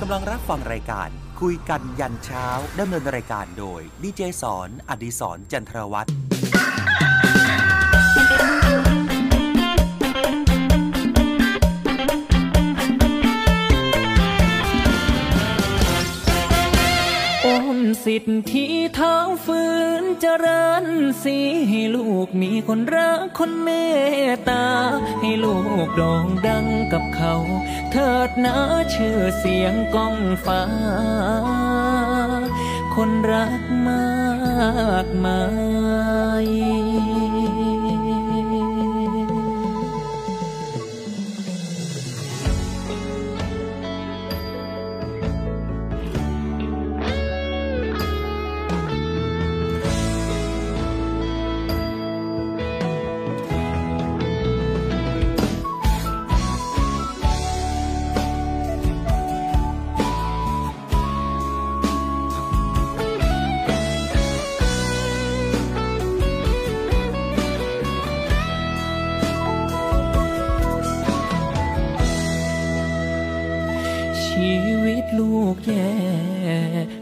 กำลังรับฟังรายการคุยกันยันเช้าดำเนินรายการโดยดีเจสอนอดิสรจันทรวัตรสิทธิเท้าฝืนเจริญสีให้ลูกมีคนรักคนเมตตา ให้ลูกโด่งดังกับ เขา เถิดนะชื่อเสียงก้องฟ้า คนรักมากมาย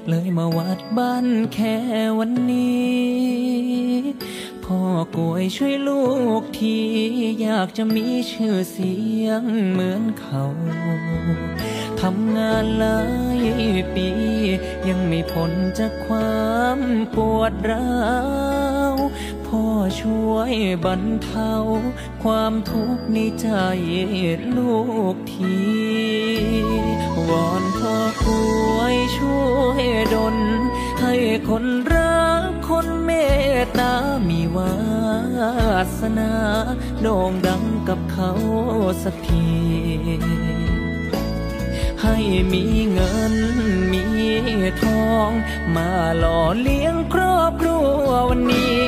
เลยมาวัดบ้านแค่วันนี้ พ่อกวยช่วยลูกทีอยากจะมีชื่อเสียงเหมือนเขาทำงานหลายปี ยังไม่พ้นจากความปวดร้าว พ่อช่วยบรรเทา ความทุกข์ในใจลูกที วอนพ่อกวยช่วยดล ให้คนรักคนเมตตา มีวาสนาโด่งดังกับเขาสักทีให้มีเงินมีทอง มาหล่อเลี้ยงครอบครัววันนี้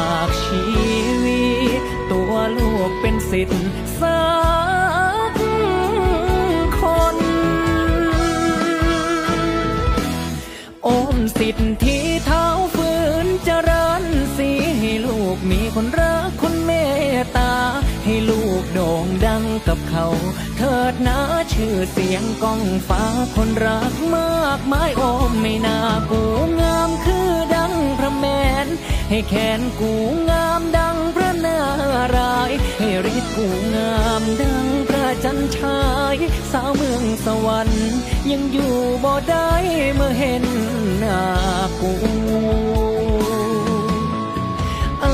ากชีวิต ตัวลูกเป็นสิทธิ์สักคน โอมสิทธิ์ที่เท้าฝืนเจริญสีให้ลูกมีคนรักคนเมตตา ให้ลูกโด่งดังกับเขา เถิดนะชื่อเสียงก้องฟ้าคนรักมากมายโอมไม่น่ากูงามคือดังพระแมน ให้แขนกูงามดังพระนารายณ์ให้ฤทธิ์กูงามดังพระจันทราย สาวเมืองสวรรค์ยังอยู่บ่ได้เมื่อเห็นหน้ากูเอ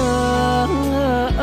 อเออเอ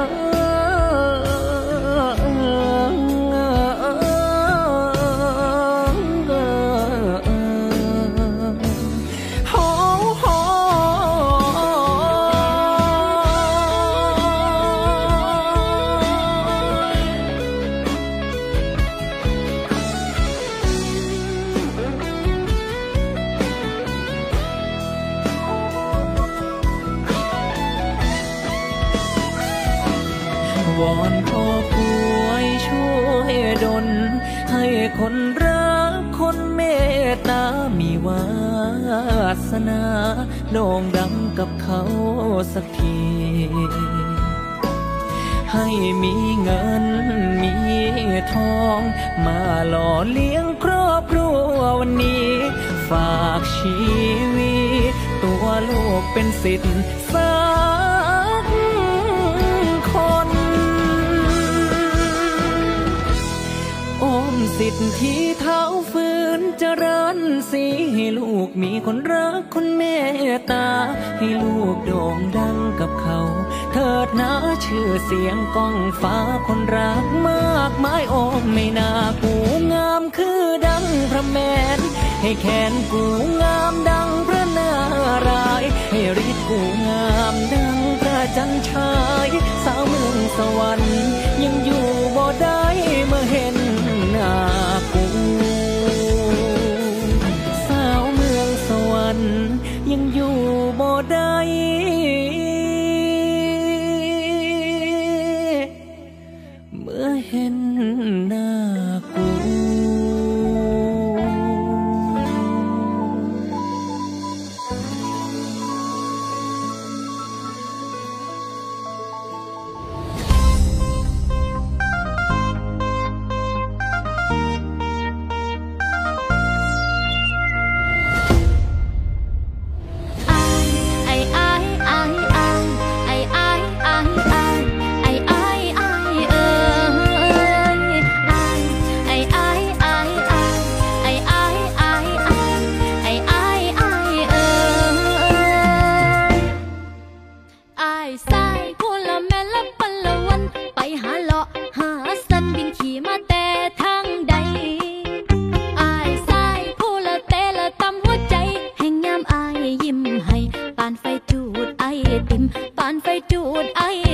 โด่งดังกับเขาสักที ให้มีเงินมีทอง มาหล่อเลี้ยงครอบครัววันนี้ ฝากชีวิต ตัวลูกเป็นสิทธิ์สักคนโอมสิทธิเท้าฝืนเจ ริญสีให้ลูกมีคนรักคนเมตตา ให้ลูกโด่งดังกับเขา เถิดนะชื่อเสียงก้องฟ้าคนรักมากมายโอมไม่น่ากูงามคือดังพระแมน ให้แขนกูงามดังพระนารายให้ฤทธิ์กูงามดังพระจันทรายสาวเมืองสวรรค์ยังอยู่บ่ได้เมื่อเห็นหน้า ติมปานไฟดูดไอ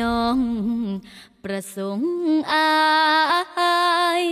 น้องประสงค์อาย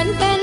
อนเป็น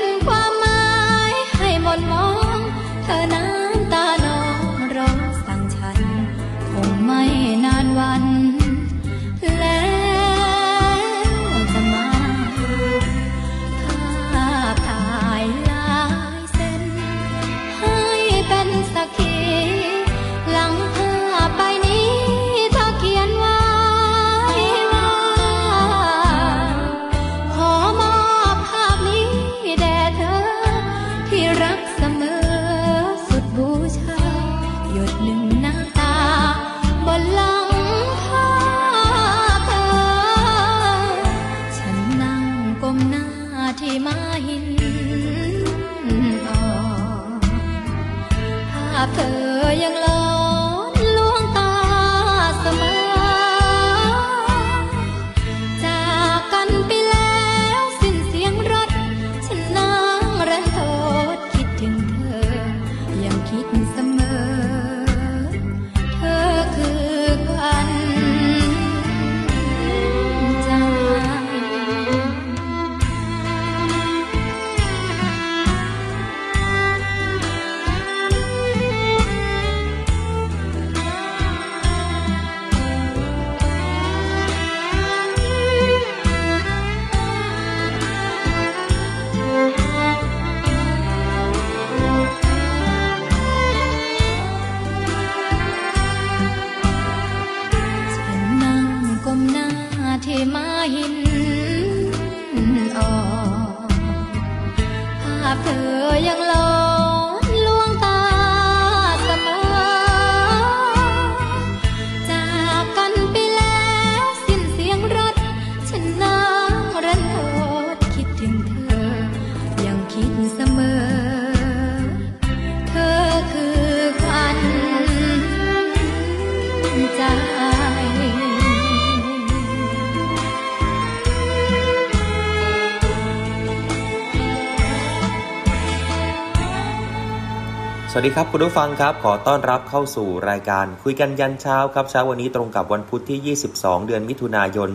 วัสดีครับคุณผู้ฟังครับ ขอต้อนรับเข้าสู่รายการคุยกันยันเช้าครับเช้าวันนี้ตรงกับวันพุธที่ 22 เดือนมิถุนายน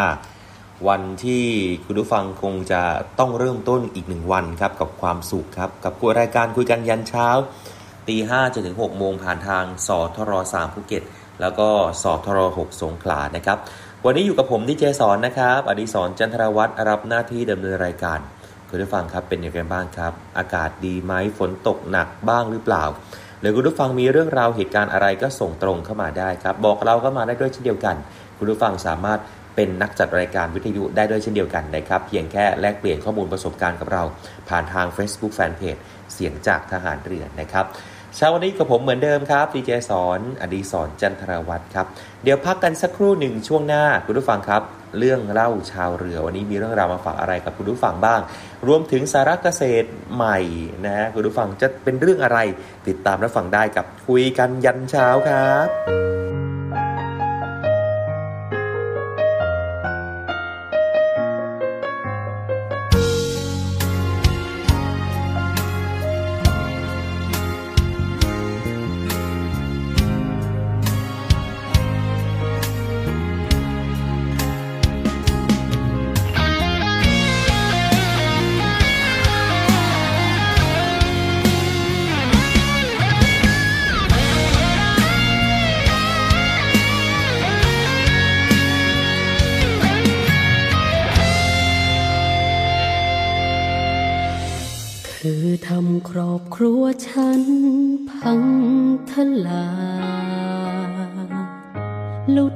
2565 วันที่คุณผู้ฟังคงจะต้องเริ่มต้นอีกหนึ่งวันครับกับความสุขครับกับรายการคุยกันยันเช้าตีห้าจนถึง6โมงผ่านทางสทร3ภูเก็ต แล้วก็สทร6สงขลานะครับ วันนี้อยู่กับผมดีเจสอนนะครับอดิศรจันทรวัตรรับหน้าที่ดำเนินรายการ คุณผู้ฟังครับเป็นอยังไงบ้างครับ อากาศดีไหมฝนตกหนักบ้างหรือเปล่าหรือคุณผู้ฟังมีเรื่องราวเหตุการณ์อะไรก็ส่งตรงเข้ามาได้ครับ บอกเราเข้ามาได้ด้วยเช่นเดียวกัน คุณผู้ฟังสามารถเป็นนักจัดรายการวิทยุได้ด้วยเช่นเดียวกันนะครับ เพียงแค่แลกเปลี่ยนข้อมูลประสบการณ์กับเรา ผ่านทาง Facebook Fanpage เสียงจากทหารเรือนะครับเช้าวันนี้กับผมเหมือนเดิมครับดีเจสอนอดีศรจันทรวัตรครับ เดี๋ยวพักกันสักครู่หนึ่งช่วงหน้าคุณผู้ฟังครับ เรื่องเล่าชาวเรือ วันนี้มีเรื่องราวมาฝากอะไรกับคุณผู้ฟังบ้าง รวมถึงสาระเกษตรใหม่นะฮะคุณผู้ฟังจะเป็นเรื่องอะไร ติดตามรับฟังได้กับคุยกันยันเช้าครับ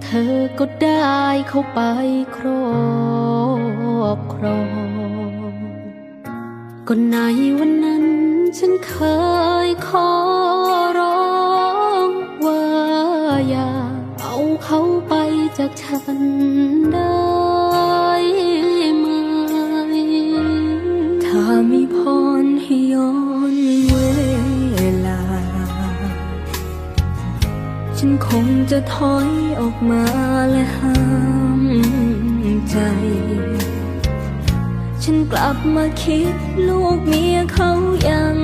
เธอก็ได้เข้าไปครอบครองก็ในวันนั้นฉันเคยขอร้องว่าอย่าเอาเขาไปจากฉัน ฉันคงจะถอยออกมาและห้ามใจ ฉันกลับมาคิดลูกเมียเขายัง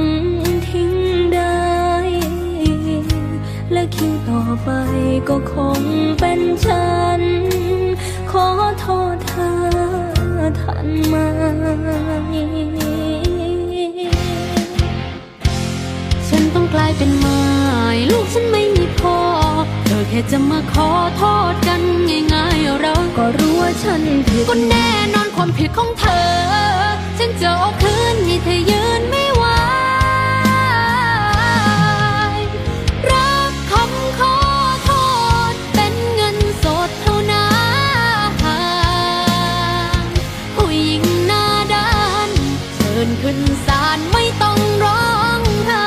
ทิ้งได้ และคิวต่อไปก็คงเป็นฉัน ขอโทษเธอทันไหมฉันต้องกลายเป็นไม้ลูกฉันไม่มี ค่จะมาขอโทษกันง่ายๆ เราก็รู้ว่าฉันผิดก็แน่นอนความผิดของเธอ ฉันจะเอาคืนให้เธอยืนไม่ไหวรับคำขอโทษเป็นเงินสดเท่านั้นผู้หญิงหน้าด้านเชิญขึ้นศาลไม่ต้องร้องไห้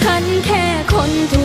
ฉันแค่คนถูก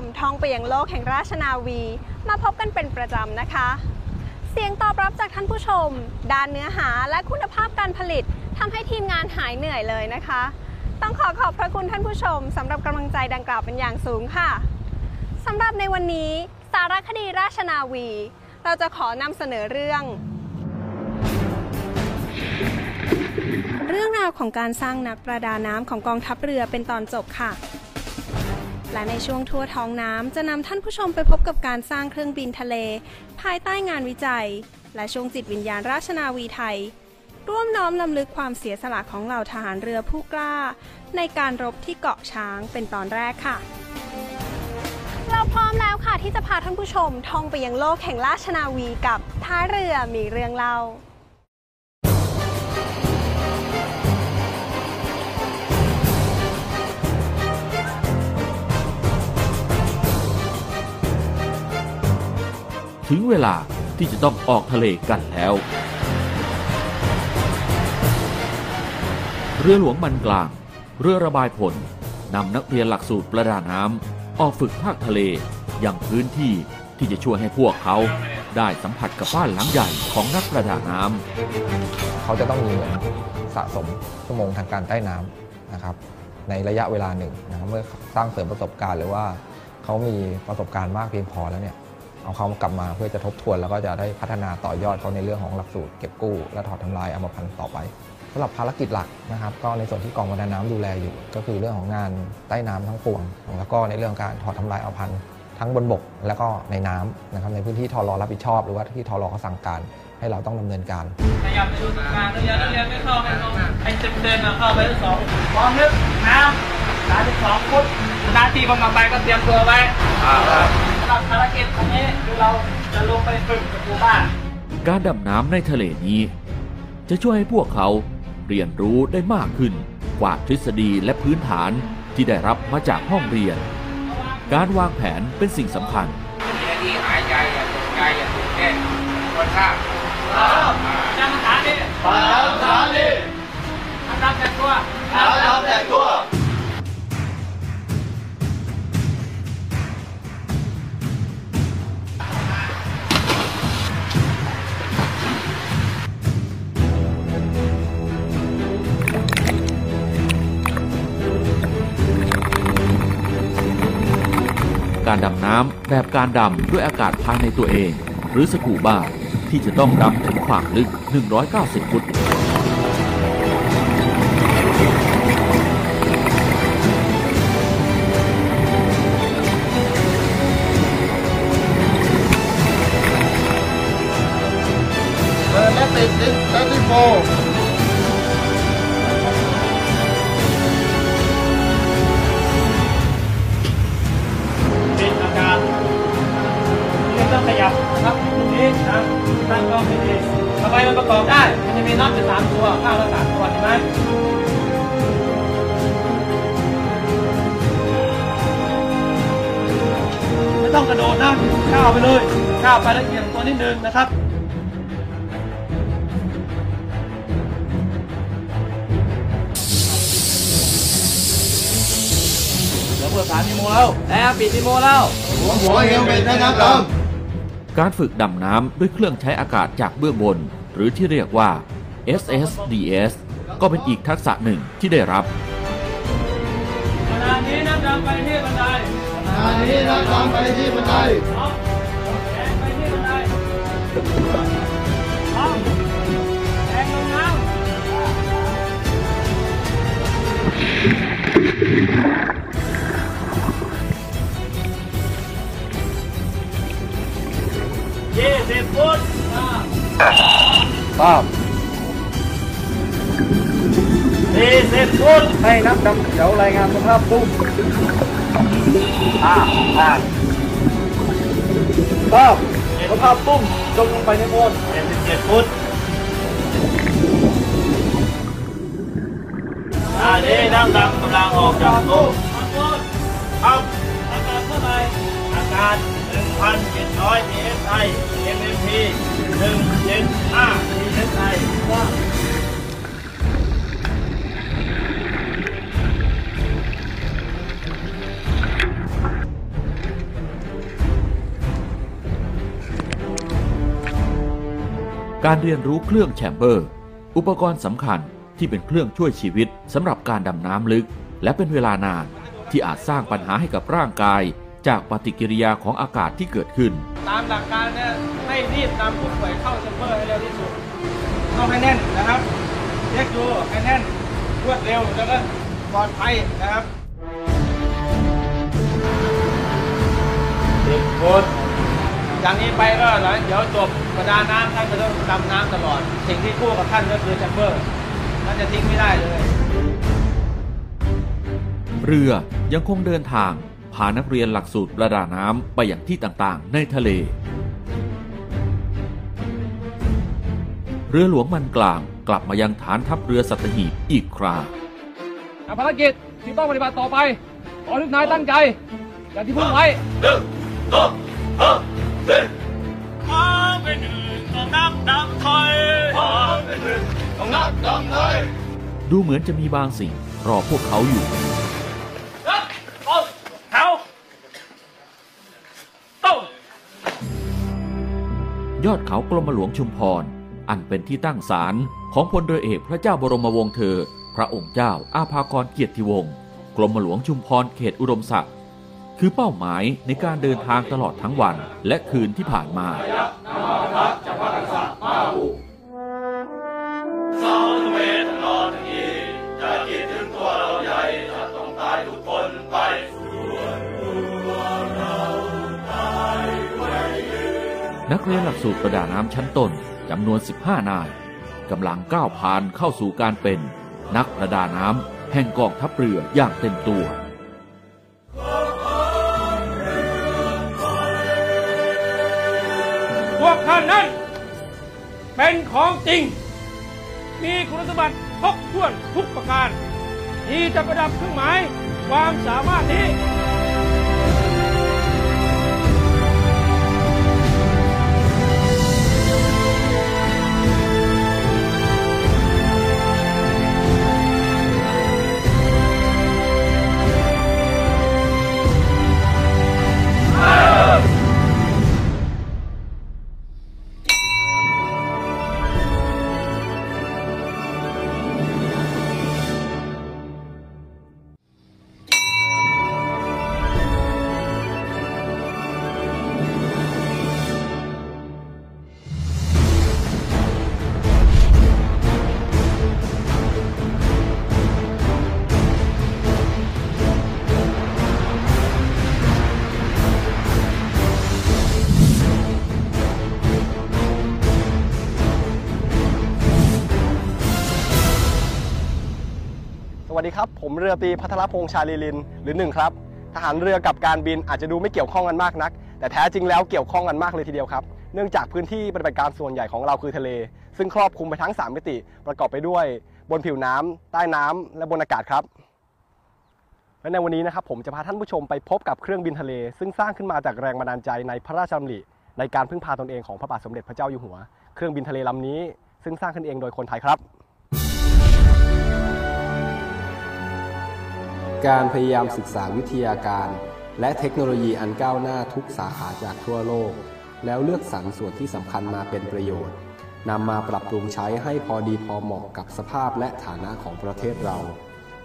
มท่องไปยังโลกแห่งราชนาวี มาพบกันเป็นประจำนะคะ เสียงตอบรับจากท่านผู้ชม ด้านเนื้อหาและคุณภาพการผลิตทำให้ทีมงานหายเหนื่อยเลยนะคะ ต้องขอขอบพระคุณท่านผู้ชมสำหรับกำลังใจดังกล่าวเป็นอย่างสูงค่ะสำหรับในวันนี้ สารคดีราชนาวี เราจะขอนำเสนอเรื่อง เรื่องราวของการสร้างนักประดาน้ำของกองทัพเรือเป็นตอนจบค่ะ และในช่วงทั่วท้องน้ำจะนำท่านผู้ชมไปพบกับการสร้างเครื่องบินทะเล ภายใต้งานวิจัย และช่วงจิตวิญญาณราชนาวีไทย ร่วมน้อมลำลึกความเสียสละของเหล่าทหารเรือผู้กล้า ในการรบที่เกาะช้างเป็นตอนแรกค่ะ เราพร้อมแล้วค่ะที่จะพาท่านผู้ชมท่องไปยังโลกแห่งราชนาวีกับท้าเรือมีเรื่องเล่า ถึงเวลาที่จะต้องออกทะเลกันแล้ว เรือหลวงมันกลาง เรือระบายผลนำนักเรียนหลักสูตรประดาน้ำออกฝึกภาคทะเลอย่างพื้นที่ที่จะช่วยให้พวกเขาได้สัมผัสกับบ้านหลังใหญ่ของนักประดาน้ำเขาจะต้องมีเหมือนสะสมชั่วโมงทางการใต้น้ำนะครับ ในระยะเวลาหนึ่งนะครับเมื่อสร้างเสริมประสบการณ์หรือว่าเขามีประสบการณ์มากเพียงพอแล้วเนี่ย เอาเขากลับมาเพื่อจะทบทวน แล้วก็จะได้พัฒนาต่อยอดเขาในเรื่องของหลักสูตรเก็บกู้ และถอดทำลายอมพันธ์ต่อไปสำหรับภารกิจหลักนะครับ ก็ในส่วนที่กองประดาน้ำดูแลอยู่ ก็คือเรื่องของงานใต้น้ำทั้งปวง แล้วก็ในเรื่องการถอดทำลายอมพันธ์ทั้งบนบก แล้วก็ในน้ำนะครับในพื้นที่ทอรอรับผิดชอบ หรือว่าที่ทอรอเขาสั่งการให้เราต้องดำเนินการขยับไปดูงกางนักเรียนเรียนไม่เข้าไม่เข้าไอ้เต็มเต็มๆเข้าไปทั้งสองพร้อมนึกน้ำสามสิบสองฟุตนาที่กำลังไปก็เตรียมตัวไว้ำหรับภารกิจวันนี้คือเราจะลงไปฝึกกับครูบ้าน การดำน้ำในทะเลนี้ จะช่วยให้พวกเขาเรียนรู้ได้มากขึ้นกว่าทฤษฎีและพื้นฐานที่ได้รับมาจากห้องเรียน การวางแผนเป็นสิ่งสำคัญที่หายใจอย่าตกใจอย่าตื่นเต้นคนทราบจำฐานดิจำฐานดิอันดับแต่งตัวอันดับแต่งตัว การดำน้ำแบบการดำด้วยอากาศภายในตัวเอง หรือสกูบ้าที่จะต้องดำถึงความลึก 190 ฟุต อียงตัวนิดนึงนะครับเดี๋ยวเปิดฝามีโมแล้วแล้วปิดมีโมแล้วการฝึกดำน้ำด้วยเครื่องใช้อากาศจากเบื้องบน หรือที่เรียกว่า SSDS ก็เป็นอีกทักษะหนึ่งที่ได้รับขณะนี้นักดำไปที่บันไดขณะนี้นักดำไปที่บันได 10 phút. 3 10 phút. Hay nắp đâm chỗ lại ngang cũng hấp bung. À, à. 3 ผมพาปุ้มจมลงไปในโมน77ฟุตอันนี้น้ำดำกำลังออกจากตู้ครับอาการเท่าไหร่อาการ 2,700 psi MMP 175 psi การเรียนรู้เครื่องแชมเบอร์ อุปกรณ์สำคัญที่เป็นเครื่องช่วยชีวิตสำหรับการดำน้ำลึก และเป็นเวลานานที่อาจสร้างปัญหาให้กับร่างกาย จากปฏิกิริยาของอากาศที่เกิดขึ้น ตามหลักการเนี่ยให้รีบนำผู้ป่วยเข้าแชมเบอร์ให้เร็วที่สุดต้องให้แน่นนะครับเช็คดูให้แน่นรวดเร็วแล้วก็ปลอดภัยนะครับสิบฟุตจากนี้ไปก็หลังเดี๋ยวจบประดาน้ำท่านจะต้องดำน้ำตลอด สิ่งที่คู่กับท่านก็คือแชมเบอร์ท่านจะทิ้งไม่ได้เลย เรือยังคงเดินทาง พานักเรียนหลักสูตรประดาน้ำไปอย่างที่ต่างๆ ในทะเล เรือหลวงมันกลางกลับมายังฐานทัพเรือสัตหีบอีกคราภารกิจที่ต้องปฏิบัติต่อไป ขอทุกนายตั้งใจอย่างที่พูดไว้มาเป็นหนึ่งของนักดำไทยมาเป็นหนึ่งของนักดำไทยดูเหมือนจะมีบางสิ่งรอพวกเขาอยู่ ยอดเขากรมหลวงชุมพร อันเป็นที่ตั้งศาลของพลเรือเอกพระเจ้าบรมวงศ์เธอ พระองค์เจ้าอาภากรเกียรติวงศ์กรมหลวงชุมพรเขตอุดมศักดิ์คือเป้าหมายในการเดินทางตลอดทั้งวันและคืนที่ผ่านมา นักเรียนหลักสูตรประดาน้ำชั้นต้นจำนวน 15 นายกำลังก้าวผ่านเข้าสู่การเป็น นักประดาน้ำแห่งกองทัพเรืออย่างเต็มตัวพวกท่านนั้น เป็นของจริง มีคุณสมบัติครบถ้วนทุกประการ ที่จะประดับเครื่องหมายความสามารถนี้ วัสดีครับ ผมเรือตีพัทรพงษ์ชาลีลิน หรือหนึ่งครับ ทหารเรือกับการบินอาจจะดูไม่เกี่ยวข้องกันมากนัก แต่แท้จริงแล้วเกี่ยวข้องกันมากเลยทีเดียวครับ เนื่องจากพื้นที่ปฏิบัติการส่วนใหญ่ของเราคือทะเล ซึ่งครอบคลุมไปทั้ง 3 มิติประกอบไปด้วยบนผิวน้ำใต้น้ำและบนอากาศครับและในวันนี้นะครับผมจะพาท่านผู้ชมไปพบกับเครื่องบินทะเล ซึ่งสร้างขึ้นมาจากแรงบันดาลใจในพระราชดำริในการพึ่งพาตนเองของพระบาทสมเด็จพระเจ้าอยู่หัว เครื่องบินทะเลลำนี้ ซึ่งสร้างขึ้นเองโดยคนไทยครับ การพยายามศึกษาวิทยาการ และเทคโนโลยีอันก้าวหน้าทุกสาขาจากทั่วโลก แล้วเลือกสรรส่วนที่สำคัญมาเป็นประโยชน์นำมาปรับปรุงใช้ให้พอดีพอเหมาะกับสภาพและฐานะของประเทศเรา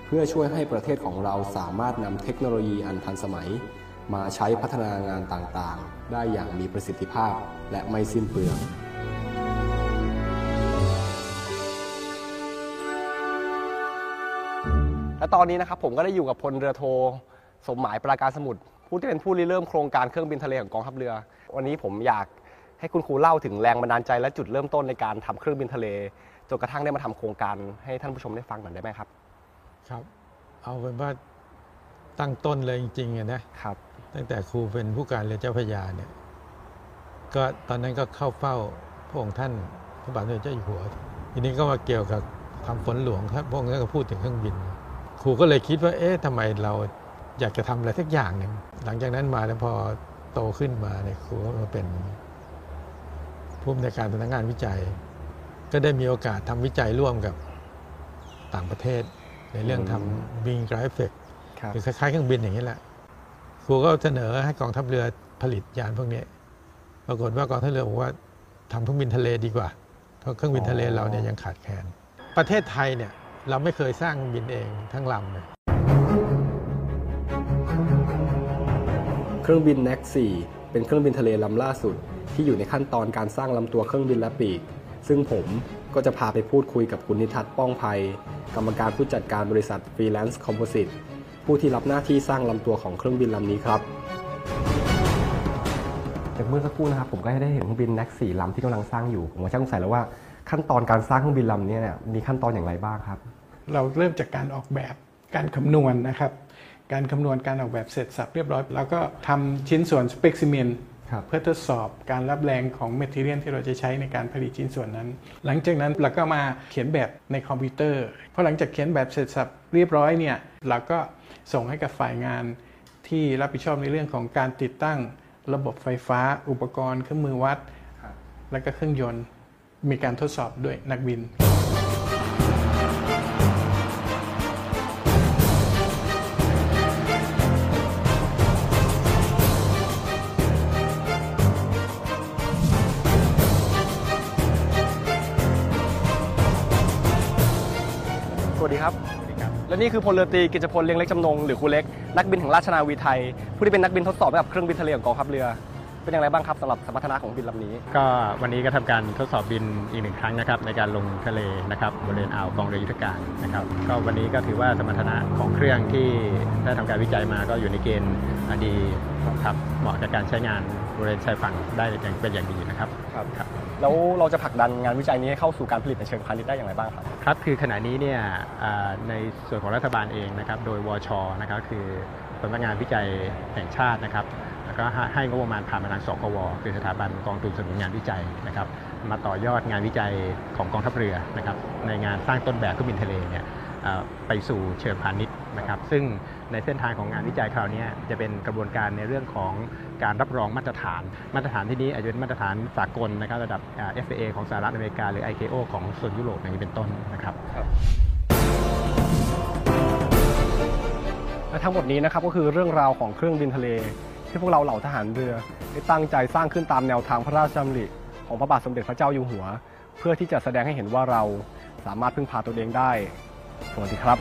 เพื่อช่วยให้ประเทศของเราสามารถนำเทคโนโลยีอันทันสมัย มาใช้พัฒนางานต่างๆ ได้อย่างมีประสิทธิภาพและไม่สิ้นเปลือง และตอนนี้นะครับผมก็ได้อยู่กับพลเรือโท สมหมายปราการสมุทรผู้ที่เป็นผู้ริเริ่มโครงการเครื่องบินทะเลของกองทัพเรือ วันนี้ผมอยากให้คุณครูเล่าถึงแรงบันดาลใจและจุดเริ่มต้นในการทำเครื่องบินทะเลจนกระทั่งได้มาทำโครงการให้ท่านผู้ชมได้ฟังหน่อยได้ไหมครับ ครับ เอาเป็นว่าตั้งต้นเลยจริงๆอะนะครับ ตั้งแต่ครูเป็นผู้การเรือเจ้าพระยาเนี่ยก็ตอนนั้นก็เข้าเฝ้าพระองค์ท่านพระบาทสมเด็จเจ้าอยู่หัว ทีนี้ก็มาเกี่ยวกับทำฝนหลวงครับพระองค์ท่านก็พูดถึงเครื่องบิน ครูก็เลยคิดว่า เอ๊ะทำไมเราอยากจะทำอะไรสักอย่างหนึ่งหลังจากนั้นมาแล้วพอโตขึ้นมาเนี่ยครูก็มาเป็นผู้อำนวยการสำนักงานวิจัย ก็ได้มีโอกาสทำวิจัยร่วมกับต่างประเทศ ในเรื่องทำบิงกราฟเฟกครับคือคล้ายๆเครื่องบินอย่างนี้แหละครูก็เสนอให้กองทัพเรือผลิตยานพวกนี้ปรากฏว่ากองทัพเรือบอกว่าทำเครื่องบินทะเลดีกว่าราะเครื่องบินทะเลเราเนี่ยยังขาดแคลนประเทศไทยเนี่ย เราไม่เคยสร้างบินเองทั้งลำเลยเครื่องบิน n a c 4เป็นเครื่องบินทะเลลำล่าสุด ที่อยู่ในขั้นตอนการสร้างลำตัวเครื่องบินและปีก ซึ่งผมก็จะพาไปพูดคุยกับคุณนิทัศน์ป้องภัย กรรมการผู้จัดการบริษัท Freelance Composite ผู้ที่รับหน้าที่สร้างลำตัวของเครื่องบินลำนี้ครับจากเมื่อสักครู่นะครับผมก็ได้เห็นเครื่องบิน n a c 4ลำที่กำลังสร้างอยู่ ผมก็ช่างสงสัยแล้วว่าขั้นตอนการสร้างเครื่องบินลำนี้เนี่ยมีขั้นตอนอย่างไรบ้างครับ เราเริ่มจากการออกแบบการคำนวณนะครับ การคำนวณการออกแบบเสร็จสับเรียบร้อย แล้วก็ทำชิ้นส่วนสเปกซิเมนเพื่อทดสอบการรับแรงของเมทีเรียนที่เราจะใช้ในการผลิตชิ้นส่วนนั้น หลังจากนั้นเราก็มาเขียนแบบในคอมพิวเตอร์พอหลังจากเขียนแบบเสร็จสับเรียบร้อยเนี่ยเราก็ส่งให้กับฝ่ายงานที่รับผิดชอบในเรื่องของการติดตั้งระบบไฟฟ้า อุปกรณ์เครื่องมือวัด และก็เครื่องยนต์ มีการทดสอบด้วยนักบิน และนี่คือพลเรือตรีกิจพลเลียงเล็กจำนงหรือครูเล็กนักบินแห่งราชนาวีไทย ผู้ที่เป็นนักบินทดสอบกับเครื่องบินทะเลของกองทัพเรือ เป็นอย่างไรบ้างครับสำหรับสมรรถนะของบินลำนี้ ก็วันนี้ก็ทำการทดสอบบินอีกหนึ่งครั้งนะครับในการลงทะเลนะครับบริเวณอ่าวกองเรือยุทธการนะครับก็วันนี้ก็ถือว่าสมรรถนะของเครื่องที่ได้ทำการวิจัยมาก็อยู่ในเกณฑ์ดีครับเหมาะกับการใช้งาน บริเวณชายฝั่งได้อย่างเป็นอย่างดีนะครับครับ แล้วเราจะผลักดันงานวิจัยนี้ให้เข้าสู่การผลิตในเชิงพาณิชย์ได้อย่างไรบ้างครับ ครับคือขณะนี้เนี่ยอ่าในส่วนของรัฐบาลเองนะครับโดยวชนะครับคือสำนักงานวิจัยแห่งชาตินะครับแล้วก็ให้ให้งบประมาณผ่านมาทางสกวคือสถาบันกองทุนสนับสนุนงานวิจัยนะครับมาต่อยอดงานวิจัยของกองทัพเรือนะครับในงานสร้างต้นแบบเครื่องบินทะเลเนี่ยอ่าไปสู่เชิงพาณิชย์นะครับ ซึ่ง ในเส้นทางของงานวิจัยคราวนี้จะเป็นกระบวนการในเรื่องของการรับรองมาตรฐาน มาตรฐานที่นี้อาจจะเป็นมาตรฐานสากลนะครับระดับอ่า FAA ของสหรัฐอเมริกาหรือ ICAO ของโซนยุโรปอย่างนี้เป็นต้นนะครับและทั้งหมดนี้นะครับก็คือเรื่องราวของเครื่องบินทะเล ที่พวกเราเหล่าทหารเรือได้ตั้งใจสร้างขึ้นตามแนวทางพระราชดำริของพระบาทสมเด็จพระเจ้าอยู่หัว เพื่อที่จะแสดงให้เห็นว่าเราสามารถพึ่งพาตัวเองได้ สวัสดีครับ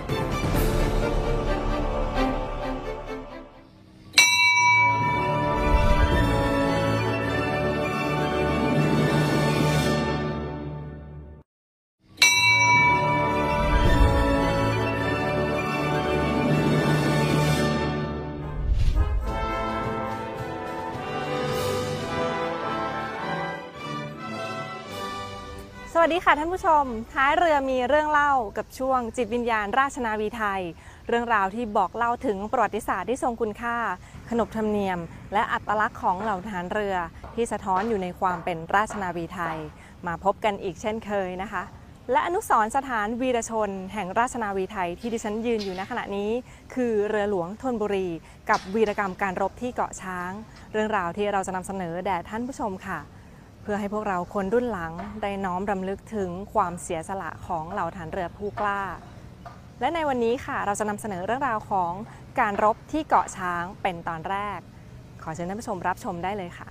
วัสดีค่ะท่านผู้ชม ท้ายเรือมีเรื่องเล่ากับช่วงจิตวิญญาณราชนาวีไทย เรื่องราวที่บอกเล่าถึงประวัติศาสตร์ที่ทรงคุณค่า ขนบธรรมเนียม และอัตลักษณ์ของเหล่าทหารเรือ ที่สะท้อนอยู่ในความเป็นราชนาวีไทย มาพบกันอีกเช่นเคยนะคะ และอนุสรสถานวีรชน แห่งราชนาวีไทยที่ดิฉันยืนอยู่ณขณะนี้ คือเรือหลวงธนบุรี กับวีรกรรมการรบที่เกาะช้าง เรื่องราวที่เราจะนำเสนอแด่ท่านผู้ชมค่ะ พื่อให้พวกเราคนรุ่นหลังได้น้อมรำลึกถึงความเสียสละของเหล่าฐานเรือผู้กล้า และในวันนี้ค่ะเราจะนำเสนอเรื่องราวของการรบที่เกาะช้างเป็นตอนแรก ขอเชิญท่านผู้ชมรับชมได้เลยค่ะ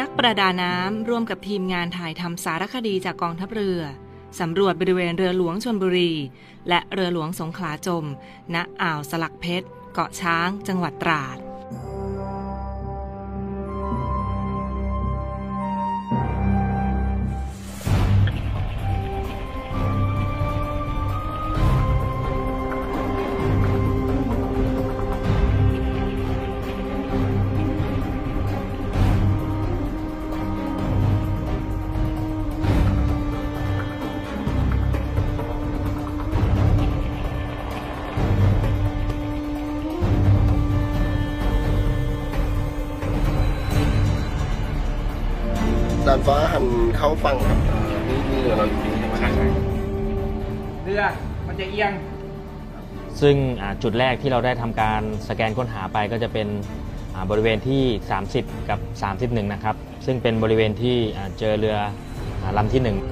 นักประดาน้ำร่วมกับทีมงานถ่ายทำสารคดีจากกองทัพเรือ สำรวจบริเวณเรือหลวงชนบุรี และเรือหลวงสงขลาจม ณ อ่าวสลักเพชร เกาะช้าง จังหวัดตราดด ซึ่งจุดแรกที่เราได้ทำการสแกนค้นหาไปก็จะเป็นบริเวณที่ 30 กับ 31 นะครับ ซึ่งเป็นบริเวณที่เจอเรืออาลำที่ 1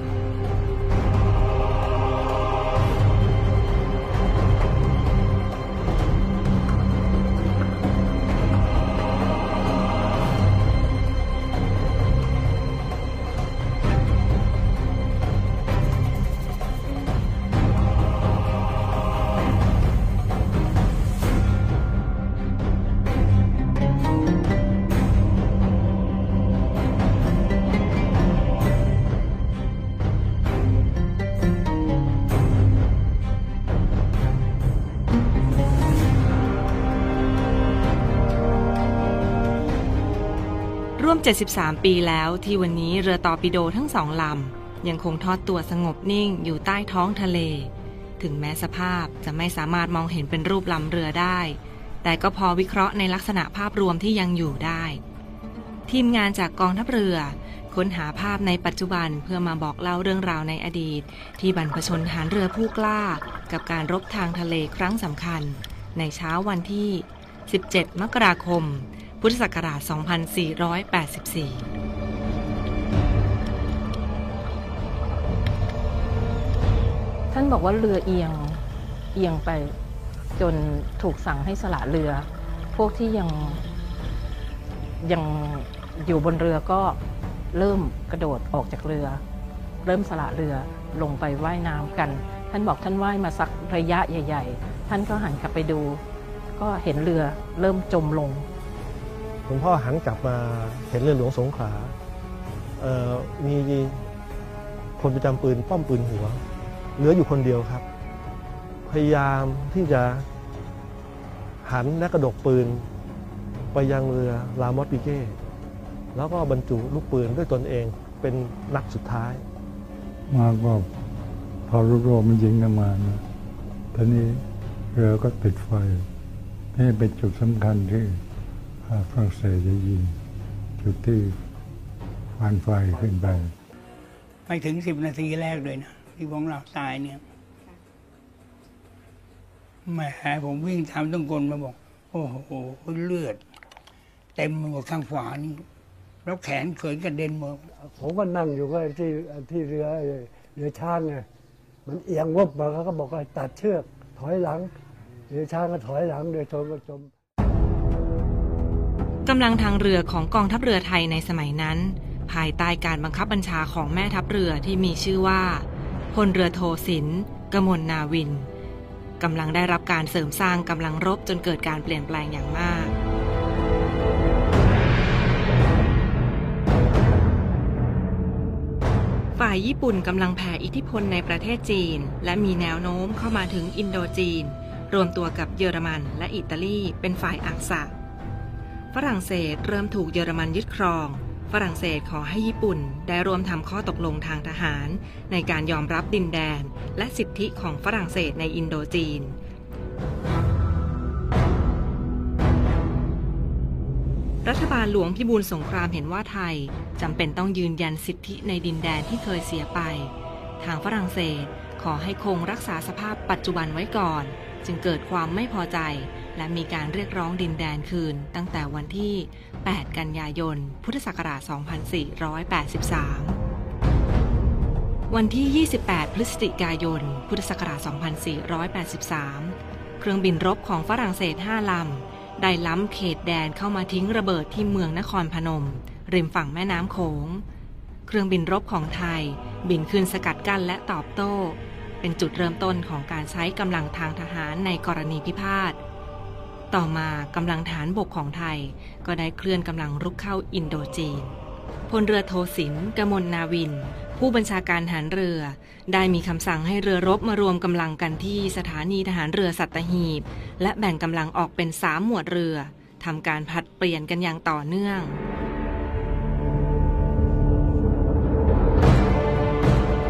73 ปีแล้วที่วันนี้เรือตอปิโดทั้งสองลำ ยังคงทอดตัวสงบนิ่งอยู่ใต้ท้องทะเล ถึงแม้สภาพจะไม่สามารถมองเห็นเป็นรูปลำเรือได้ แต่ก็พอวิเคราะห์ในลักษณะภาพรวมที่ยังอยู่ได้ ทีมงานจากกองทัพเรือ ค้นหาภาพในปัจจุบันเพื่อมาบอกเล่าเรื่องราวในอดีต ที่บรรพชนหารเรือผู้กล้า กับการรบทางทะเลครั้งสำคัญ ในเช้าวันที่ 17 มกราคม พุทธศักราช 2484ท่านบอกว่าเรือเอียงเอียงไปจนถูกสั่งให้สละเรือ พวกที่ยังยังอยู่บนเรือก็เริ่มกระโดดออกจากเรือ เริ่มสละเรือลงไปไว่ายน้ำกัน ท่านบอกท่านว่ายมาสักระยะใหญ่ ๆ ท่านก็หันกลับไปดู ก็เห็นเรือเริ่มจมลง ลวงพ่อหันกลับมาเห็นเรือหลวงสงขลามีคนประจำปืนป้อมปืนหัว เหลืออยู่คนเดียวครับ พยายามที่จะหันและกระดกปืน ไปยังเรือลามอสปิเก้แล้วก็บรรจุลูกปืนด้วยตนเองเป็นนัดสุดท้าย มาก็พอลูกโรมันยิงกันมานะทีนี้เรือก็ติดไฟนี่เป็นจุดสำคัญที่ ฝรั่งเศสจะยิงจุดที่ฟานไฟขึ้นไปไม่ถึงสิบนาทีแรกเลยนะ ที่ของเราตายเนี่ยแหมผมวิ่งทำต้องกลมาบอก โอ้โหเลือด เต็มหมดข้างขวานี่แล้วแขนเขินกระเด็นหมดผมก็นั่งอยู่ก็ที่ที่เรือเรือช้างไงมันเอียงวบมาเขาก็บอกว่าตัดเชือก ถอยหลัง เรือช้างก็ถอยหลังเรือชนก็จม กำลังทางเรือของกองทัพเรือไทยในสมัยนั้น ภายใต้การบังคับบัญชาของแม่ทัพเรือที่มีชื่อว่าพลเรือโทสินกมลนาวินกำลังได้รับการเสริมสร้างกำลังรบจนเกิดการเปลี่ยนแปลงอย่างมาก ฝ่ายญี่ปุ่นกำลังแผ่อิทธิพลในประเทศจีน และมีแนวโน้มเข้ามาถึงอินโดจีน รวมตัวกับเยอรมันและอิตาลีเป็นฝ่ายอักษะ ฝรั่งเศสเริ่มถูกเยอรมันยึดครอง ฝรั่งเศสขอให้ญี่ปุ่นได้ร่วมทำข้อตกลงทางทหาร ในการยอมรับดินแดน และสิทธิของฝรั่งเศสในอินโดจีน รัฐบาลหลวงพิบูลสงครามเห็นว่าไทยจำเป็นต้องยืนยันสิทธิในดินแดนที่เคยเสียไป ทางฝรั่งเศสขอให้คงรักษาสภาพปัจจุบันไว้ก่อน จึงเกิดความไม่พอใจ และมีการเรียกร้องดินแดนคืนตั้งแต่วันที่ 8 กันยายน พุทธศักราช 2483 วันที่ 28 พฤศจิกายน พุทธศักราช 2483 เครื่องบินรบของฝรั่งเศส 5 ลำ ได้ล้ำเขตแดนเข้ามาทิ้งระเบิดที่เมืองนครพนม ริมฝั่งแม่น้ำโขง เครื่องบินรบของไทย บินขึ้นสกัดกั้นและตอบโต้ เป็นจุดเริ่มต้นของการใช้กำลังทางทหารในกรณีพิพาท ต่อมากำลังฐานบกของไทย ก็ได้เคลื่อนกำลังรุกเข้าอินโดจีนพลเรือโทสินกมลนาวิน ผู้บัญชาการทหารเรือ ได้มีคำสั่งให้เรือรบมารวมกำลังกันที่สถานีทหารเรือสัตหีบ และแบ่งกำลังออกเป็นสามหมวดเรือทำการผัดเปลี่ยนกันอย่างต่อเนื่อง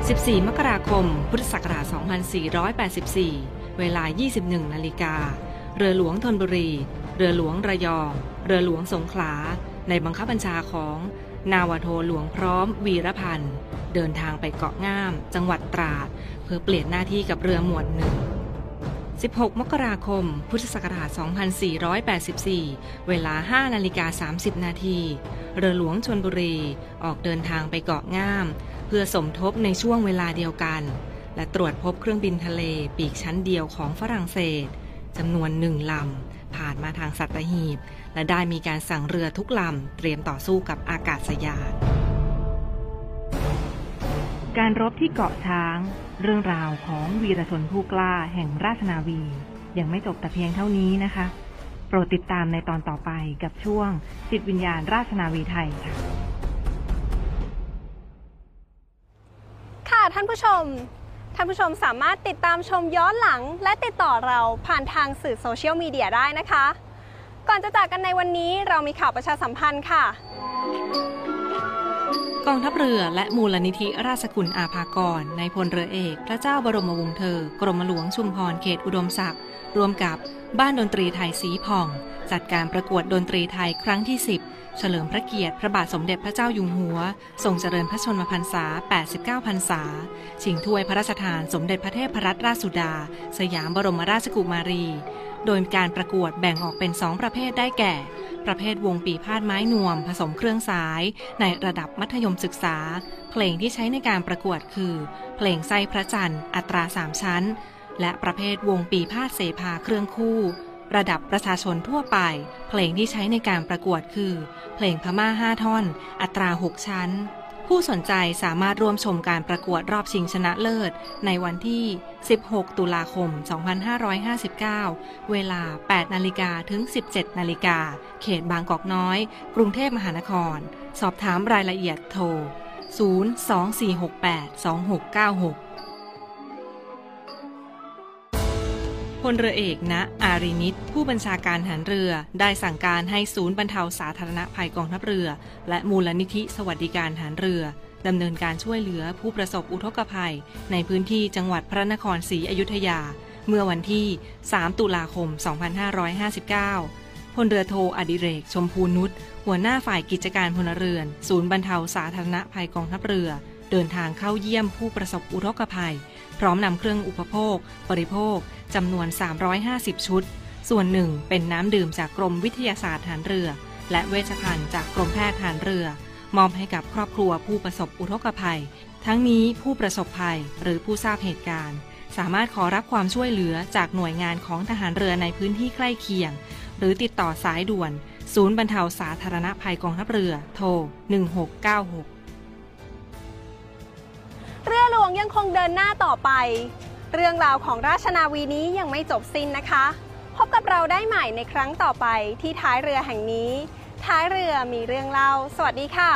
14 มกราคม พุทธศักราช 2484 เวลา 21 นาฬิกา เรือหลวงธนบุรี เรือหลวงระยอง เรือหลวงสงขลา ในบังคับบัญชาของ นาวโทหลวงพร้อม วีรพันธ์ เดินทางไปเกาะง่าม จังหวัดตราด เพื่อเปลี่ยนหน้าที่กับเรือหมวดหนึ่ง16 มกราคม พุทธศักราช 2484 เวลา 5 นาฬิกา 30 นาที เรือหลวงชนบุรี ออกเดินทางไปเกาะง่าม เพื่อสมทบในช่วงเวลาเดียวกัน และตรวจพบเครื่องบินทะเลปีกชั้นเดียวของฝรั่งเศส จำนวนหนึ่งลำ ผ่านมาทางสัตหีบ และได้มีการสั่งเรือทุกลำ เตรียมต่อสู้กับอากาศยาน การรบที่เกาะช้าง เรื่องราวของวีรชนผู้กล้าแห่งราชนาวี ยังไม่จบแต่เพียงเท่านี้นะคะ โปรดติดตามในตอนต่อไปกับช่วงจิตวิญญาณราชนาวีไทยค่ะค่ะท่านผู้ชม ท่านผู้ชมสามารถติดตามชมย้อนหลัง และติดต่อเราผ่านทางสื่อโซเชียลมีเดียได้นะคะ ก่อนจะจากกันในวันนี้เรามีข่าวประชาสัมพันธ์ค่ะ กองทัพเรือและมูลนิธิราชกุลอาภากรในพลเรือเอก พระเจ้าบรมวงศ์เธอ กรมหลวงชุมพรเขตอุดมศักดิ์ร่วมกับ บ้านดนตรีไทยสีผ่อง จัดการประกวดดนตรีไทยครั้งที่ 10 เฉลิมพระเกียรติพระบาทสมเด็จพระเจ้าอยู่หัว ทรงเจริญพระชนมพรรษา 89 พรรษา ชิงถ้วยพระราชทานสมเด็จพระเทพรัตนราชสุดา สยามบรมราชกุมารี โดยการประกวดแบ่งออกเป็น 2 ประเภทได้แก่ ประเภทวงปีพาดไม้นวม ผสมเครื่องสาย ในระดับมัธยมศึกษา เพลงที่ใช้ในการประกวดคือ เพลงไส้พระจันทร์ อัตราสามชั้น และประเภทวงปีพาดเสภาเครื่องคู่ ระดับประชาชนทั่วไป เพลงที่ใช้ในการประกวดคือ เพลงพม่าห้าท่อน อัตราหกชั้น ผู้สนใจสามารถร่วมชมการประกวดรอบชิงชนะเลิศ ในวันที่ 16 ตุลาคม 2559 เวลา 8 นาฬิกาถึง 17 นาฬิกา เขตบางกอกน้อย กรุงเทพมหานคร สอบถามรายละเอียดโทร 024682696 พลเรือเอกณอารีนิตผู้บัญชาการหารเรือ ได้สั่งการให้ศูนย์บรรเทาสาธารณภัยกองทัพเรือ และมูลนิธิสวัสดิการหารเรือดำเนินการช่วยเหลือผู้ประสบอุทกภัย ในพื้นที่จังหวัดพระนครศรีอยุธยา เมื่อวันที่ 3 ตุลาคม 2559 พลเรือโทอดิเรก ชมพูนุชหัวหน้าฝ่ายกิจการพลเรือน ศูนย์บรรเทาสาธารณภัยกองทัพเรือ เดินทางเข้าเยี่ยมผู้ประสบอุทกภัย พร้อมนำเครื่องอุปโภค บริโภค จำนวน 350 ชุด ส่วนหนึ่งเป็นน้ำดื่มจากกรมวิทยาศาสตร์ฐานเรือ และเวชภัณฑ์จากกรมแพทย์ฐานเรือ มอบให้กับครอบครัวผู้ประสบอุทกภัย ทั้งนี้ผู้ประสบภัยหรือผู้ทราบเหตุการณ์ สามารถขอรับความช่วยเหลือจากหน่วยงานของทหารเรือในพื้นที่ใกล้เคียง หรือติดต่อสายด่วน ศูนย์บรรเทาสาธารณภัยกองทัพเรือ โทร 1696เรือหลวงยังคงเดินหน้าต่อไป เรื่องราวของราชนาวีนี้ยังไม่จบสิ้นนะคะ พบกับเราได้ใหม่ในครั้งต่อไปที่ท้ายเรือแห่งนี้ ท้ายเรือมีเรื่องเล่า สวัสดีค่ะ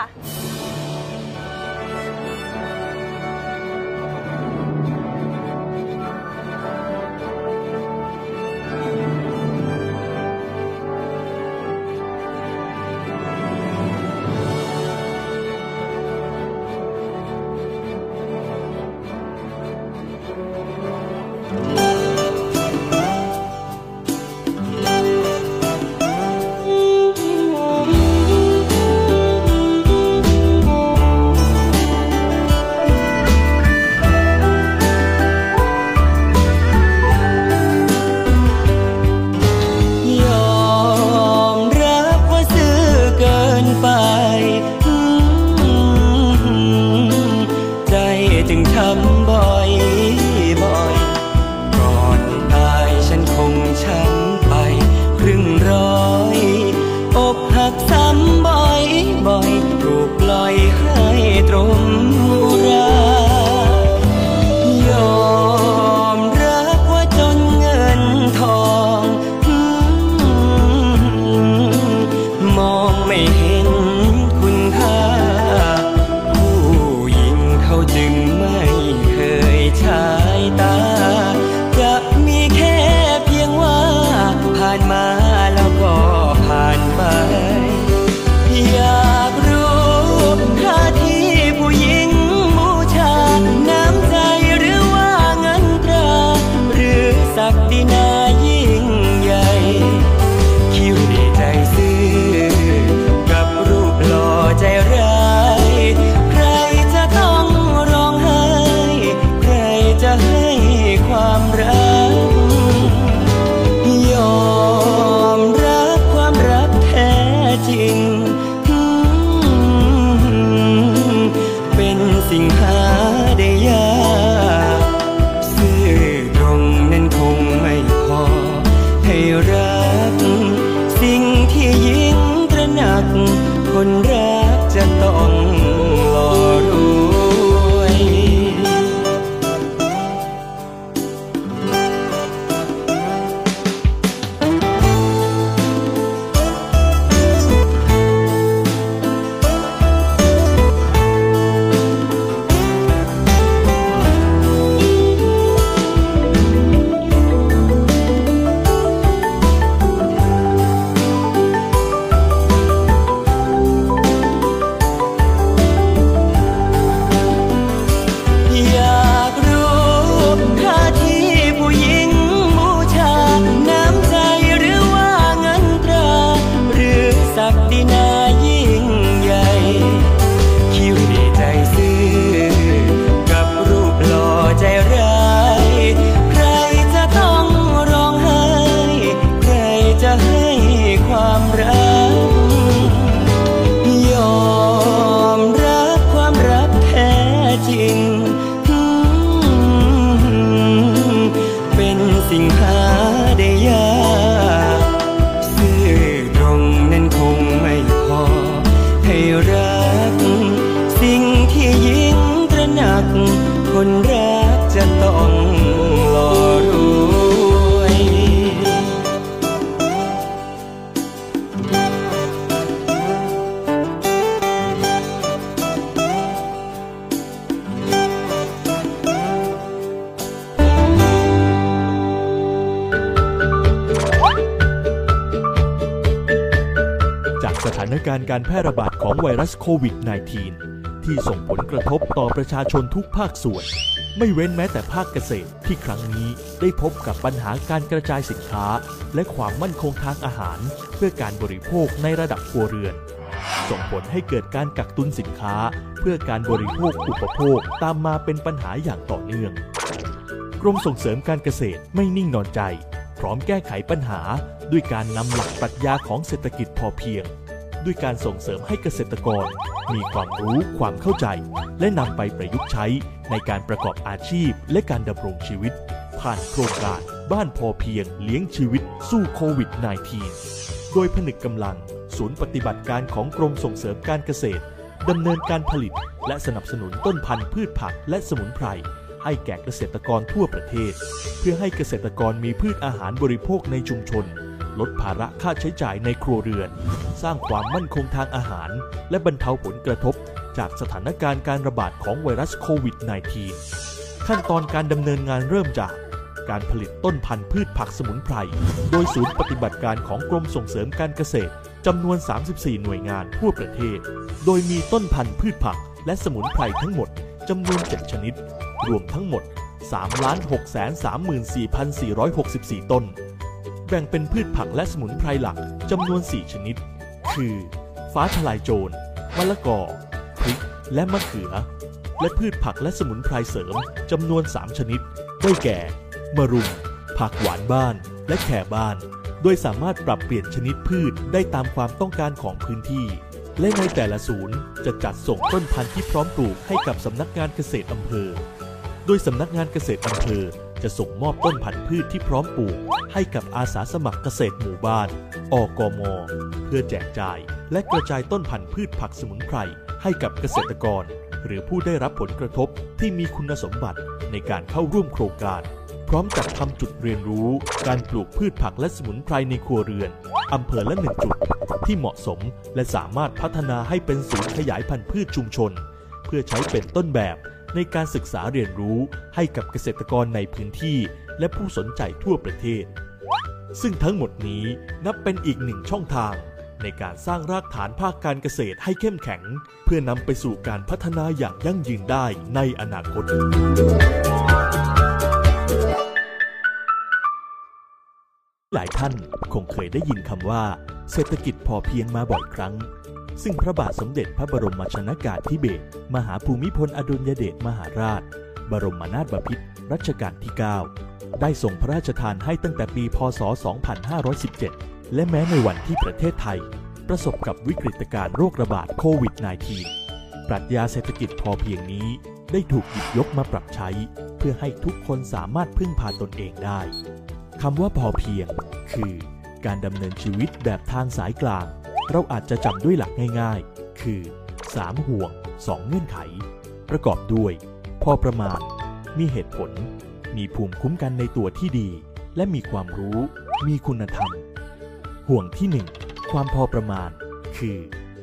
การณ์การแพร่ระบาดของไวรัสโควิด -19 ที่ส่งผลกระทบต่อประชาชนทุกภาคส่วน ไม่เว้นแม้แต่ภาคเกษตรที่ครั้งนี้ได้พบกับปัญหาการกระจายสินค้า และความมั่นคงทางอาหาร เพื่อการบริโภคในระดับครัวเรือน ส่งผลให้เกิดการกักตุนสินค้า เพื่อการบริโภคอุปโภคตามมาเป็นปัญหาอย่างต่อเนื่อง กรมส่งเสริมการเกษตรไม่นิ่งนอนใจ พร้อมแก้ไขปัญหาด้วยการนำหลักปรัชญาของเศรษฐกิจพอเพียง ด้วยการส่งเสริมให้เกษตรกร มีความรู้ความเข้าใจ และนำไปประยุกต์ใช้ในการประกอบอาชีพและการดำรงชีวิต ผ่านโครงการบ้านพอเพียงเลี้ยงชีวิตสู้โควิด -19 โดยผนึกกำลัง ศูนย์ปฏิบัติการของกรมส่งเสริมการเกษตรดำเนินการผลิต และสนับสนุนต้นพันธุ์พืชผักและสมุนไพรให้แก่เกษตรกรทั่วประเทศ เพื่อให้เกษตรกรมีพืชอาหารบริโภคในชุมชน ลดภาระค่าใช้จ่ายในครัวเรือน สร้างความมั่นคงทางอาหาร และบรรเทาผลกระทบ จากสถานการณ์การระบาดของไวรัสโควิด -19 ขั้นตอนการดำเนินงานเริ่มจากการผลิตต้นพันธุ์พืชผักสมุนไพร โดยศูนย์ปฏิบัติการของกรมส่งเสริมการเกษตรจำนวน 34 หน่วยงานทั่วประเทศ โดยมีต้นพันธุ์พืชผักและสมุนไพรทั้งหมดจำนวน 7 ชนิด รวมทั้งหมด 3,634,464 ต้น แบ่งเป็นพืชผักและสมุนไพรหลักจำนวน 4 ชนิด คือ ฟ้าทลายโจรมะละกอ พริก และมะเขือ และพืชผักและสมุนไพรเสริมจำนวน 3 ชนิด ได้แก่ มะรุม ผักหวานบ้าน และแข่บ้าน โดยสามารถปรับเปลี่ยนชนิดพืชได้ตามความต้องการของพื้นที่ และในแต่ละศูนย์จะจัดส่งต้นพันธุ์ที่พร้อมปลูกให้กับสำนักงานเกษตรอำเภอ โดยสำนักงานเกษตรอำเภอจะส่งมอบต้นพันธุ์พืชที่พร้อมปลูก ให้กับอาสาสมัครเกษตรหมู่บ้าน อกม เพื่อแจกจ่ายและกระจายต้นพันธุ์พืชผักสมุนไพรให้กับเกษตรกร หรือผู้ได้รับผลกระทบที่มีคุณสมบัติในการเข้าร่วมโครงการ พร้อมจัดทำจุดเรียนรู้ การปลูกพืชผักและสมุนไพรในครัวเรือนอำเภอละหนึ่งจุด ที่เหมาะสมและสามารถพัฒนาให้เป็นศูนย์ขยายพันธุ์พืชชุมชน เพื่อใช้เป็นต้นแบบในการศึกษาเรียนรู้ให้กับเกษตรกรในพื้นที่ และผู้สนใจทั่วประเทศ ซึ่งทั้งหมดนี้นับเป็นอีกหนึ่งช่องทาง ในการสร้างรากฐานภาคการเกษตรให้เข้มแข็ง เพื่อนำไปสู่การพัฒนาอย่างยั่งยืนได้ในอนาคตหลายท่านคงเคยได้ยินคำว่า เศรษฐกิจพอเพียงมาบ่อยครั้ง ซึ่งพระบาทสมเด็จพระบรมชนากาธิเบศรมหาภูมิพลอดุลยเดชมหาราช บรมนาถบพิตรรัชกาลที่ 9 ได้ส่งพระราชทานให้ตั้งแต่ปี พศ 2517 และแม้ในวันที่ประเทศไทย ประสบกับวิกฤตการณ์โรคระบาดโควิด -19 ปรัชญาเศรษฐกิจพอเพียงนี้ ได้ถูกหยิบยกมาปรับใช้ เพื่อให้ทุกคนสามารถพึ่งพาตนเองได้คำว่าพอเพียง คือ การดำเนินชีวิตแบบทางสายกลาง เราอาจจะจำด้วยหลักง่ายๆ คือ 3 ห่วง 2 เงื่อนไข ประกอบด้วย พอประมาณ มีเหตุผล มีภูมิคุ้มกันในตัวที่ดี และมีความรู้ มีคุณธรรม ห่วงที่ 1 ความพอประมาณ คือ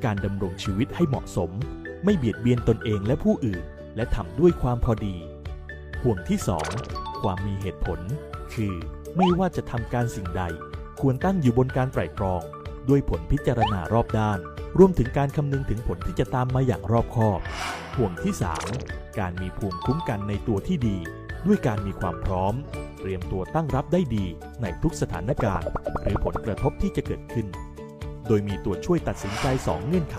การดำรงชีวิตให้เหมาะสม ไม่เบียดเบียนตนเองและผู้อื่น และทำด้วยความพอดี ห่วงที่ 2 ความมีเหตุผล คือไม่ว่าจะทำการสิ่งใด ควรตั้งอยู่บนการไตร่ตรอง ด้วยผลพิจารณารอบด้าน รวมถึงการคำนึงถึงผลที่จะตามมาอย่างรอบคอบ ห่วงที่ 3 การมีภูมิคุ้มกันในตัวที่ดี ด้วยการมีความพร้อม เตรียมตัวตั้งรับได้ดีในทุกสถานการณ์ หรือผลกระทบที่จะเกิดขึ้น โดยมีตัวช่วยตัดสินใจ 2 เงื่อนไข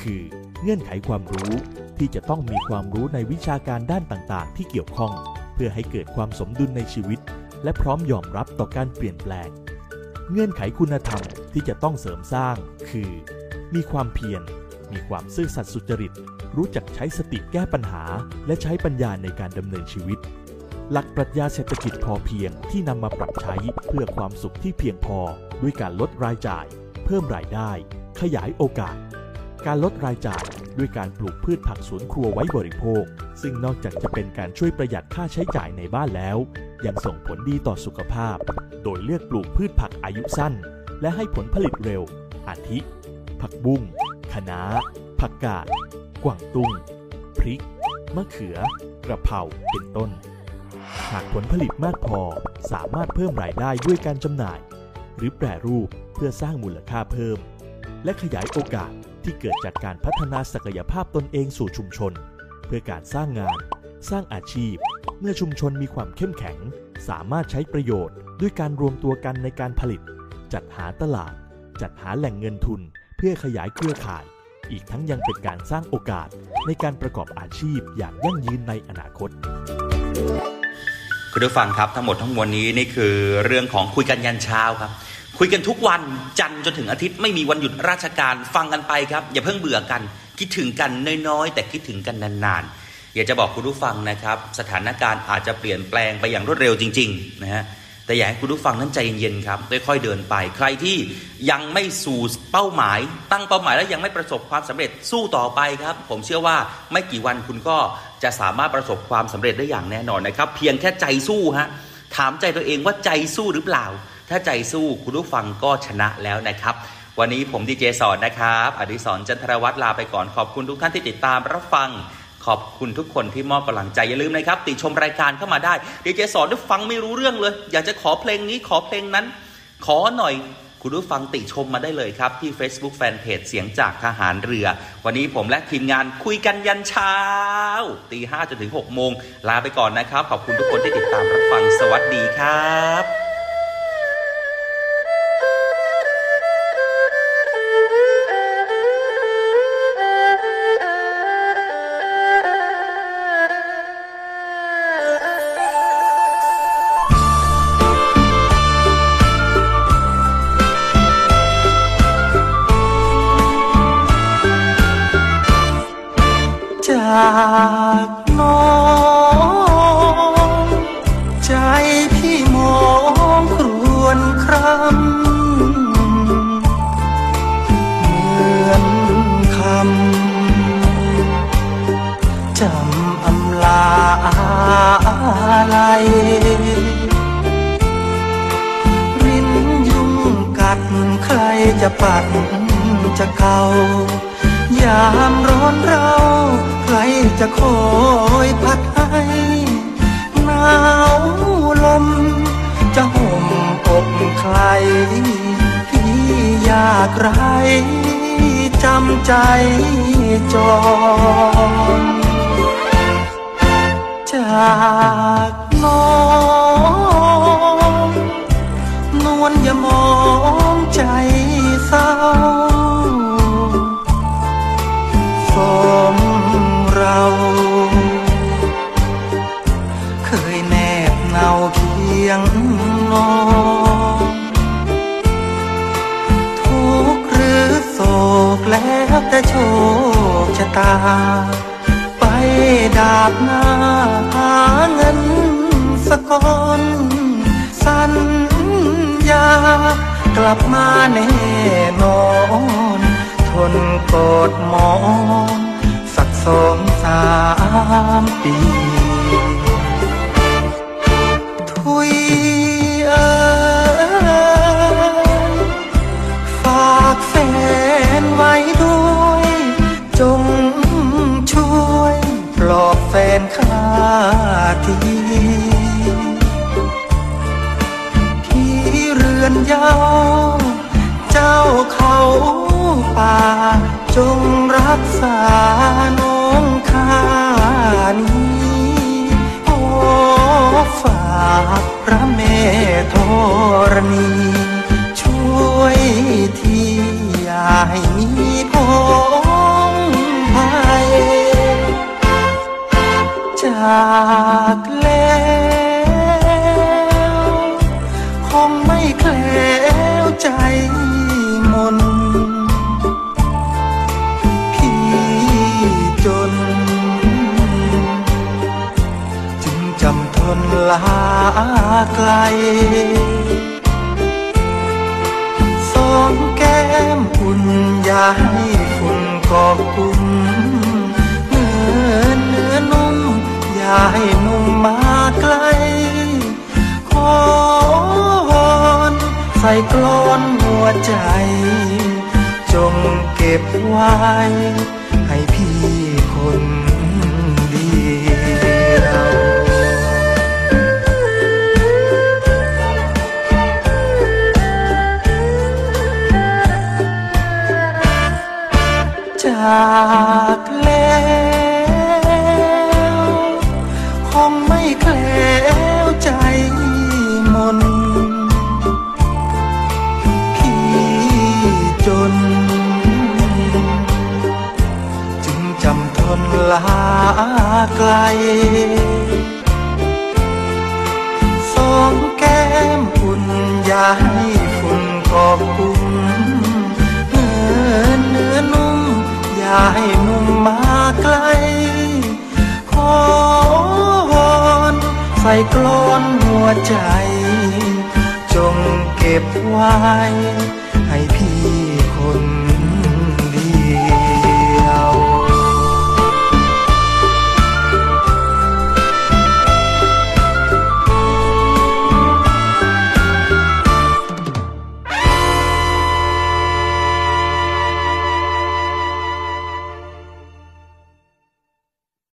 คือ เงื่อนไขความรู้ที่จะต้องมีความรู้ในวิชาการด้านต่างๆ ที่เกี่ยวข้อง เพื่อให้เกิดความสมดุลในชีวิต และพร้อมยอมรับต่อการเปลี่ยนแปลง เงื่อนไขคุณธรรมที่จะต้องเสริมสร้าง คือ มีความเพียรมีความซื่อสัตย์สุจริต รู้จักใช้สติแก้ปัญหา และใช้ปัญญาในการดำเนินชีวิต หลักปรัชญาเศรษฐกิจพอเพียงที่นำมาปรับใช้เพื่อความสุขที่เพียงพอ ด้วยการลดรายจ่าย เพิ่มรายได้ ขยายโอกาส การลดรายจ่ายด้วยการปลูกพืชผักสวนครัวไว้บริโภค ซึ่งนอกจากจะเป็นการช่วยประหยัดค่าใช้จ่ายในบ้านแล้ว ยังส่งผลดีต่อสุขภาพ โดยเลือกปลูกพืชผักอายุสั้น และให้ผลผลิตเร็ว อาทิ ผักบุ้งคะน้า ผักกาดกวางตุ้งพริก มะเขือ กระเพรา เป็นต้น หากผลผลิตมากพอ สามารถเพิ่มรายได้ด้วยการจำหน่าย หรือแปรรูปเพื่อสร้างมูลค่าเพิ่ม และขยายโอกาสที่เกิดจากการพัฒนาศักยภาพตนเองสู่ชุมชน เพื่อการสร้างงาน สร้างอาชีพ เมื่อชุมชนมีความเข้มแข็ง สามารถใช้ประโยชน์ ด้วยการรวมตัวกันในการผลิต จัดหาตลาด จัดหาแหล่งเงินทุน เพื่อขยายเครือข่าย อีกทั้งยังเป็นการสร้างโอกาสในการประกอบอาชีพอย่างยั่งยืนในอนาคต คุณผู้ฟังครับทั้งหมดทั้งมวลนี้นี่คือเรื่องของคุยกันยันเช้าครับ คุยกันทุกวันจันทร์จนถึงอาทิตย์ไม่มีวันหยุดราชการฟังกันไปครับ อย่าเพิ่งเบื่อกัน คิดถึงกันน้อยๆ แต่คิดถึงกันนานๆ อยากจะบอกคุณผู้ฟังนะครับ สถานการณ์อาจจะเปลี่ยนแปลงไปอย่างรวดเร็วจริงๆนะฮะแต่อยากให้คุณผู้ฟังนั้นใจเย็นๆครับค่อยๆเดินไป ใครที่ยังไม่สู่เป้าหมาย ตั้งเป้าหมายแล้วยังไม่ประสบความสำเร็จสู้ต่อไปครับ ผมเชื่อว่าไม่กี่วันคุณก็ จะสามารถประสบความสำเร็จได้อย่างแน่นอนนะครับ เพียงแค่ใจสู้ฮะถามใจตัวเองว่าใจสู้หรือเปล่า ถ้าใจสู้คุณผู้ฟังก็ชนะแล้วนะครับ วันนี้ผมดีเจสอนนะครับ อดิศรจันทรวัตรลาไปก่อนขอบคุณทุกท่านที่ติดตามรับฟังขอบคุณทุกคนที่มอบกำลังใจอย่าลืมนะครับ ติชมรายการเข้ามาได้ดีเจสอนได้ฟังไม่รู้เรื่องเลย อยากจะขอเพลงนี้ขอเพลงนั้น ขอหน่อย คุณผู้ฟังติชมมาได้เลยครับ ที่ Facebook Fanpage เสียงจากทหารเรือ วันนี้ผมและทีมงานคุยกันยันเช้าตีห้าจนถึงหกโมงลาไปก่อนนะครับ ขอบคุณทุกคนที่ติดตามรับฟังสวัสดีครับ ปัดจะเก่ายามร้อนเราใครจะคอยพัดให้หนาวลม จะห่มอกใครพี่อยากไรจำใจจองจากน้อง คชะตา ไปดาบหน้าหาเงินสะกอนสัญญากลับมาแน่นอน ทนกดมอง สักสองสามปี ยาว เจ้าเขาป่า จงรักษาน้องข้านี้โอ้ฝากพระเมธรณี